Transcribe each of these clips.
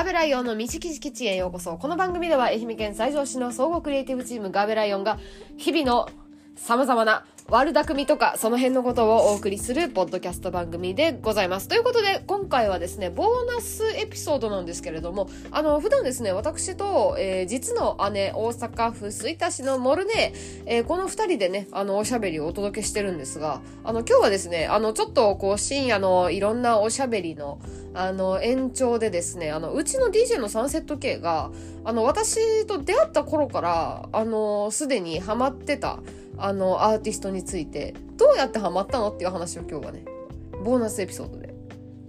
ガーベライオンの道吉吉へようこそ。この番組では愛媛県西条市の総合クリエイティブチームガーベライオンが日々のさまざまな悪巧みとかその辺のことをお送りするポッドキャスト番組でございます。ということで今回はですね、ボーナスエピソードなんですけれども、あの、普段ですね、私と、えー実の姉、大阪府吹田市のモルネ、えーこの二人でね、あの、おしゃべりをお届けしてるんですが、あの、今日はですね、あの、ちょっとこう深夜のいろんなおしゃべりの、あの、延長でですね、あの、うちの DJ のサンセット系が、あの、私と出会った頃から、あの、すでにハマってた、あの、アーティストについて、どうやってハマったのっていう話を今日はね、ボーナスエピソードで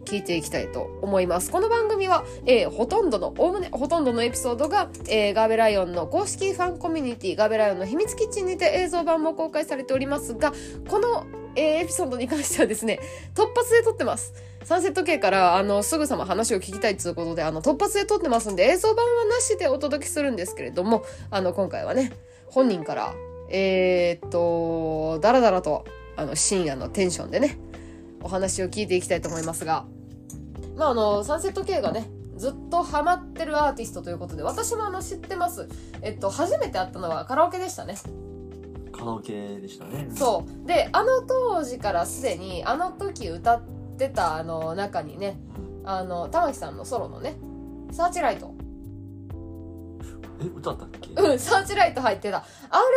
聞いていきたいと思います。この番組は、えーほとんどの、おおむねほとんどのエピソードが、えーガーベライオンの公式ファンコミュニティ、ガーベライオンの秘密キッチンにて映像版も公開されておりますが、この、えーエピソードに関してはですね、突発で撮ってます。サンセット系から、あの、すぐさま話を聞きたいということで、あの、突発で撮ってますんで、映像版はなしでお届けするんですけれども、あの、今回はね、本人から、えーっと、だらだらと、あの、深夜のテンションでね、お話を聞いていきたいと思いますが、まあ、あの、サンセット系がね、ずっとハマってるアーティストということで、私もあの、知ってます。えっと、初めて会ったのはカラオケでしたね。カラオケでしたねそう。で、あの当時からすでに、あの時歌ってたあの中にね、あの、玉木さんのソロのね、サーチライト。え歌ったっけ？うん、サーチライト入ってた。あ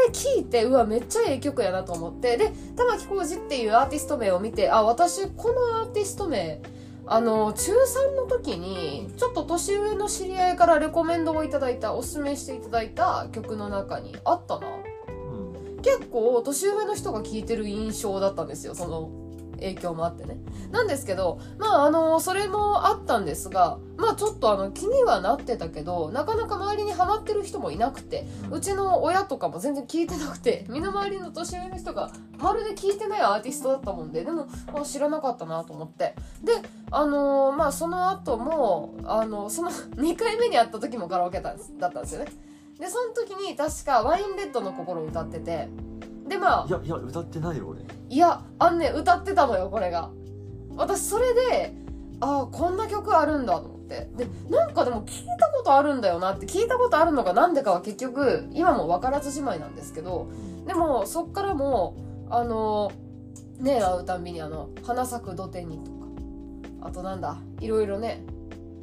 れ聞いて、うわ、めっちゃええ曲やなと思って。で、玉置浩二っていうアーティスト名を見て、あ、私、このアーティスト名、あの、中3の時に、ちょっと年上の知り合いからレコメンドをいただいた、おすすめしていただいた曲の中にあったな。うん結構、年上の人が聴いてる印象だったんですよ、その影響もあってね。なんですけど、まあ、あの、それもあったんですが、まあ、ちょっとあの、気にはなってたけど、なかなか周りにハマってる人もいなくて、うちの親とかも全然聞いてなくて、身の回りの年上の人がまるで聞いてないアーティストだったもんで、でも、あ知らなかったなと思って。で、あのまあ、その後も、あの、その2回目に会った時もカラオケだったんですよね。で、その時に確かワインレッドの心を歌ってて、で、まあい、やいや歌ってないよ俺いや、あんね、歌ってたのよ、これが。私、それで、ああ、こんな曲あるんだと思って。で、なんかでも聞いたことあるんだよなって、聞いたことあるのがなんでかは結局、今も分からずじまいなんですけど、でも、そっからも、あの、ね、会うたんびにあの、花咲く土手にとか、あとなんだ、いろいろね、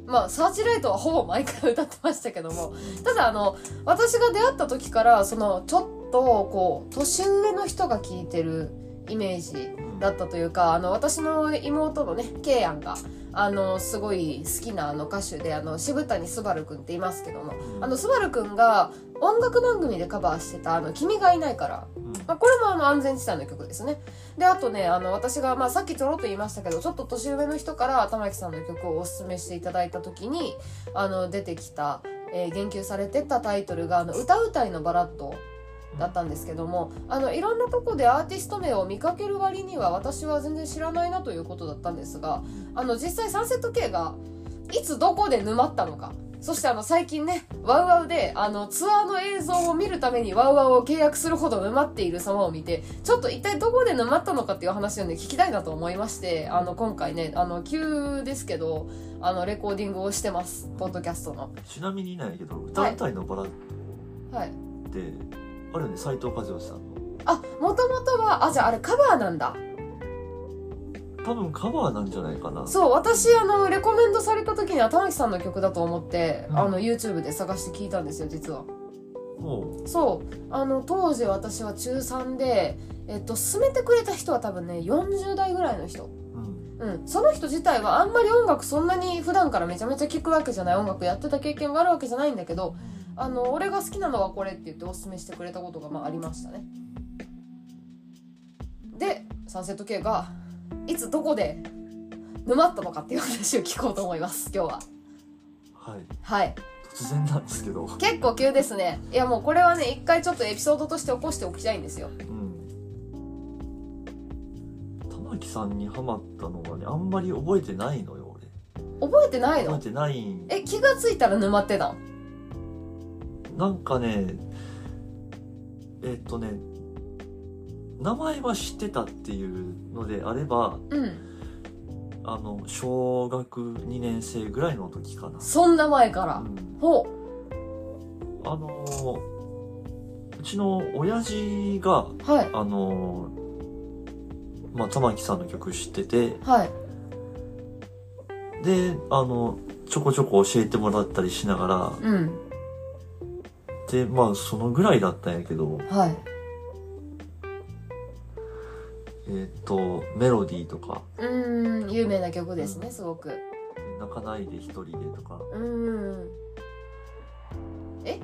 まあ、サーチライトはほぼ毎回歌ってましたけども、ただあの、私が出会った時から、その、ちょっと、こう、年上の人が聴いてるイメージだったというか、あの、私の妹のね、ケイアンが、あの、すごい好きなあの歌手で、あの、渋谷すばるくんっていますけども、あの、すばるくんが音楽番組でカバーしてた、あの、君がいないから、うんまあ、これもあの安全地帯の曲ですね。で、あとね、あの、私が、まあ、さっきちょろっと言いましたけど、ちょっと年上の人から玉木さんの曲をおすすめしていただいた時に、あの、出てきた、えー言及されてたタイトルが、あの、歌うたいのバラッドだったんですけども、あの、いろんなとこでアーティスト名を見かける割には、私は全然知らないなということだったんですが、あの、実際サンセット系が、いつどこで沼ったのか、そしてあの最近ね、ワウワウであのツアーの映像を見るためにワウワウを契約するほど沼っている様を見て、ちょっと一体どこで沼ったのかっていう話をね、聞きたいなと思いまして、あの今回ね、あの急ですけど、あのレコーディングをしてます。ポッドキャストの。ちなみになんやけど歌うたいのバラっはい。てあるよね斎藤和義さんの。あ、もともとは、あ、じゃああれカバーなんだ。多分カバーなんじゃないかな。そう、私あの、レコメンドされた時には玉木さんの曲だと思って、うん。あの YouTube で探して聞いたんですよ、実は。もそうあの当時私は中3で、えっと、勧めてくれた人は多分ね40代ぐらいの人、う、うん、うん、その人自体はあんまり音楽そんなに普段からめちゃめちゃ聴くわけじゃない。音楽やってた経験があるわけじゃないんだけどあの俺が好きなのはこれって言っておすすめしてくれたことがまあありましたね。でサンセット系がいつどこで沼ったのかっていう話を聞こうと思います今日は。はい。はい。突然なんですけど。結構急ですね。いやもうこれはね一回ちょっとエピソードとして起こしておきたいんですよ。うん。玉木さんにハマったのがねあんまり覚えてないのよ覚えてないの？俺覚えてないんえ気がついたら沼ってたん？なんかねえっとね名前は知ってたっていうのであればうんあの小学2年生ぐらいの時かな、そんな前から。うんほあのうちの親父がう。はい。あのまあ玉木さんの曲知っててはい。であのちょこちょこ教えてもらったりしながらうん。でまあそのぐらいだったんやけどはい。えっ、とメロディーとかうーん、有名な曲ですね、すごく。「泣かないで一人で」とかうーん。え？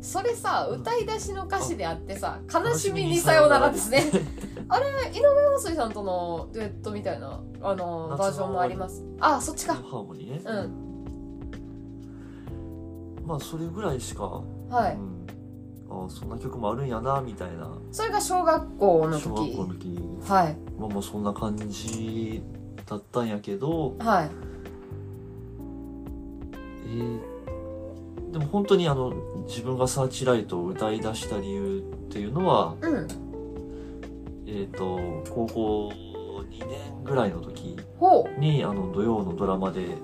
それさ、歌い出しの歌詞であってさ、悲しみにさようならですね。あれ、井上陽水さんとのデュエットみたいな、あの、バージョンもあります。あ、そっちか。ハーモニーね、うん。まあそれぐらいしか、はい。うん、あそんな曲もあるんやなみたいな。それが小学校の小学時校の時。はい。まあもうそんな感じだったんやけど。はい。えーでも本当にあの自分がサーチライトを歌い出した理由っていうのはうん。えっ、と高校2年ぐらいの時ほにあの土曜のドラマで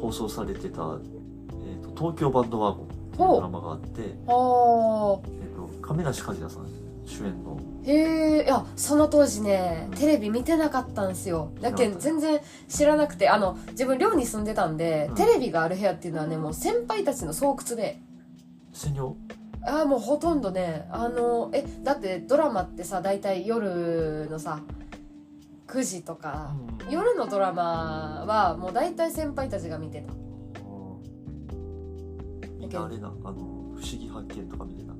放送されてた「えー、と東京バンドワゴン」っていうドラマがあって、えはー、と亀梨和也さん主演の。あへえいやその当時ねうん。テレビ見てなかったんですよ。だけど全然知らなくてあの自分寮に住んでたんで、うん。テレビがある部屋っていうのはねもう先輩たちの巣窟で。専用？ああもうほとんどねあのえだってドラマってさ大体夜のさ9時とか、うん。夜のドラマはもう大体先輩たちが見てたみんなあれなあの「不思議発見」とか見てた、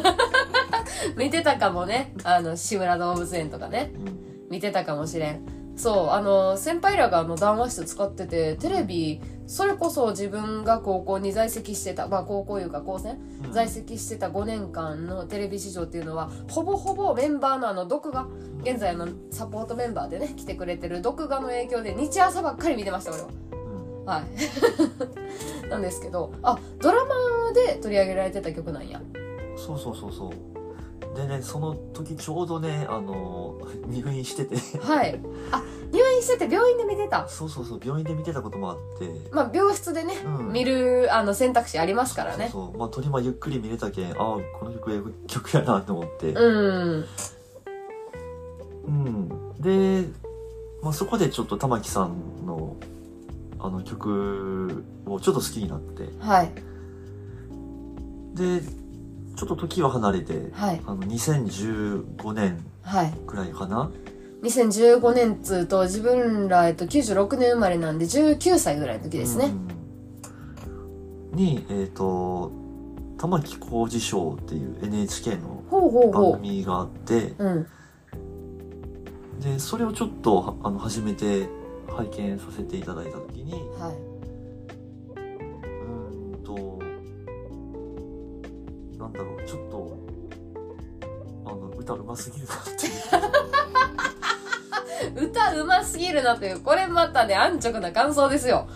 見てたかもね。あの志村動物園とかね。うん、見てたかもしれん。そうあの先輩らがあの談話室使っててテレビそれこそ自分が高校に在籍してたまあ高校いうか高専？うん。在籍してた5年間のテレビ市場っていうのはほぼほぼメンバーのあの読画現在あのサポートメンバーでね来てくれてる読画の影響で日朝ばっかり見てました俺は。うんはい。なんですけどあドラマで取り上げられてた曲なんや。そうそうそうそう。でねその時ちょうどねあの 入院してて。はい。あ入院してて病院で見てた。そうそうそう病院で見てたこともあって。まあ病室でね、うん。見るあの選択肢ありますからね。そうそうまあ鳥間ゆっくり見れたけんああこの曲ええ曲やなと思って。うん。うん、で、まあ、そこでちょっと玉木さんのあの曲をちょっと好きになって。はい。でちょっと時は離れてはい。あの2015年はい。くらいかな。2015年っつうと自分ら、えっと、96年生まれなんで19歳ぐらいの時ですね、うん。にえっ、と玉置浩二賞っていう NHK の番ほ組があってでそれをちょっとはあの初めて拝見させていただいた時にはうーんとなんだろうちょっとあの歌うますぎるなっていう。い 歌うますぎるなというこれまたね安直な感想ですよ。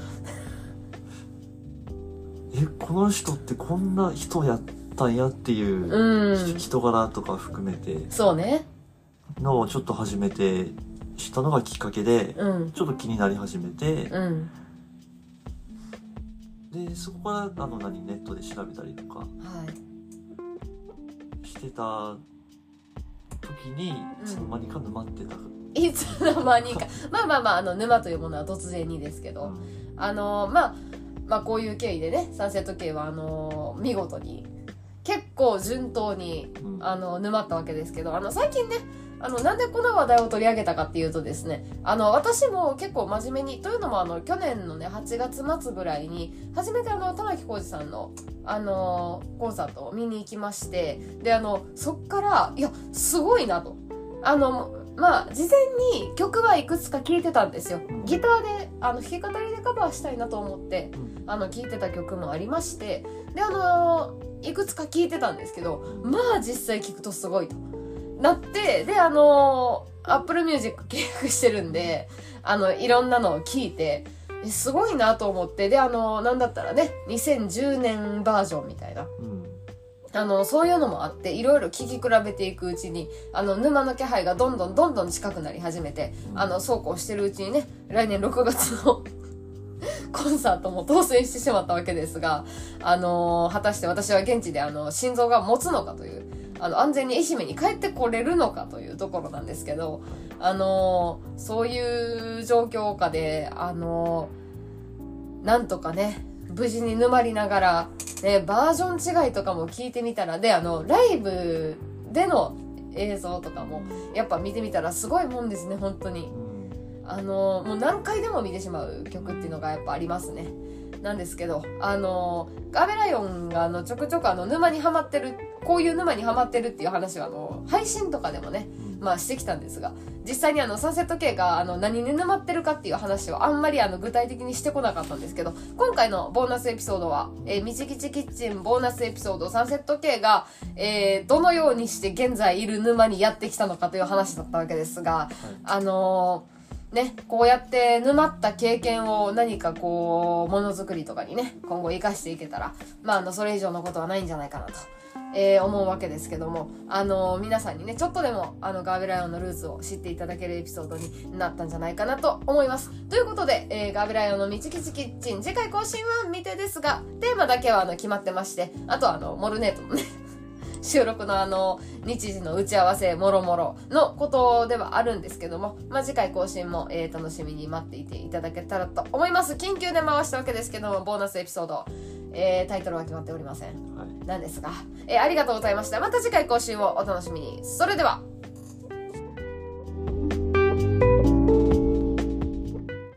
えこの人ってこんな人やったんやっていううん。人柄とか含めて。そうね。のをちょっと初めて知ったのがきっかけでうん。ちょっと気になり始めてうんでそこからあの何ネットで調べたりとかはい。してた時にうん。いつの間にか沼ってた、いつの間にか。まあまあまああの沼というものは突然にですけど、うん。あのまあまあこういう経緯でねサンセット系はあの見事に結構順当にうん。あの沼ったわけですけどあの最近ねあのなんでこの話題を取り上げたかっていうとですねあの私も結構真面目にというのもあの去年のね8月末ぐらいに初めてあの玉置浩二さんのあのコンサートを見に行きましてであのそっからいやすごいなと。あのまあ事前に曲はいくつか聴いてたんですよ。ギターであの弾き語りでカバーしたいなと思ってうん。あの聴いてた曲もありましてであのいくつか聴いてたんですけどまあ実際聴くとすごいとなってであのアップルミュージック契約してるんであのいろんなのを聞いてえすごいなと思ってであのなんだったらね2010年バージョンみたいな。うん。あの、そういうのもあって、いろいろ聞き比べていくうちに、あの、沼の気配がどんどんどんどん近くなり始めて、あの、そうこうしてるうちにね、来年6月の コンサートも当選してしまったわけですが、あの果たして私は現地であの、心臓が持つのかという、あの、安全に愛媛に帰ってこれるのかというところなんですけど、あのそういう状況下で、あのなんとかね、無事に沼りながら、ね、バージョン違いとかも聞いてみたら、で、あの、ライブでの映像とかも、やっぱ見てみたらすごいもんですね、本当に。あの、もう何回でも見てしまう曲っていうのがやっぱありますね。なんですけど、あの、ガベライオンがあの、ちょくちょくあの、沼にはまってる、こういう沼にはまってるっていう話はあの、配信とかでもね、まあしてきたんですが、実際にあの、サンセット系があの、何に沼ってるかっていう話はあんまりあの、具体的にしてこなかったんですけど、今回のボーナスエピソードは、えー、みちきちキッチンボーナスエピソードサンセット系が、えー、どのようにして現在いる沼にやってきたのかという話だったわけですが、あのーね、こうやって沼った経験を何かこう、ものづくりとかにね、今後活かしていけたら、まあ、あの、それ以上のことはないんじゃないかなと。えー、思うわけですけども、あのー、皆さんにね、ちょっとでも、あの、ガーベライオンのルーツを知っていただけるエピソードになったんじゃないかなと思います。ということで、えー、ガーベライオンのみちきちキッチン、次回更新は未定ですが、テーマだけはあの、決まってまして、あとはあの、モルネートのね、収録のあの、日時の打ち合わせ、もろもろのことではあるんですけども、まあ、次回更新も、えー、楽しみに待っていていただけたらと思います。緊急で回したわけですけども、ボーナスエピソード、えー、タイトルは決まっておりません。はいなんですが、えーありがとうございました。また次回更新をお楽しみに。それでは、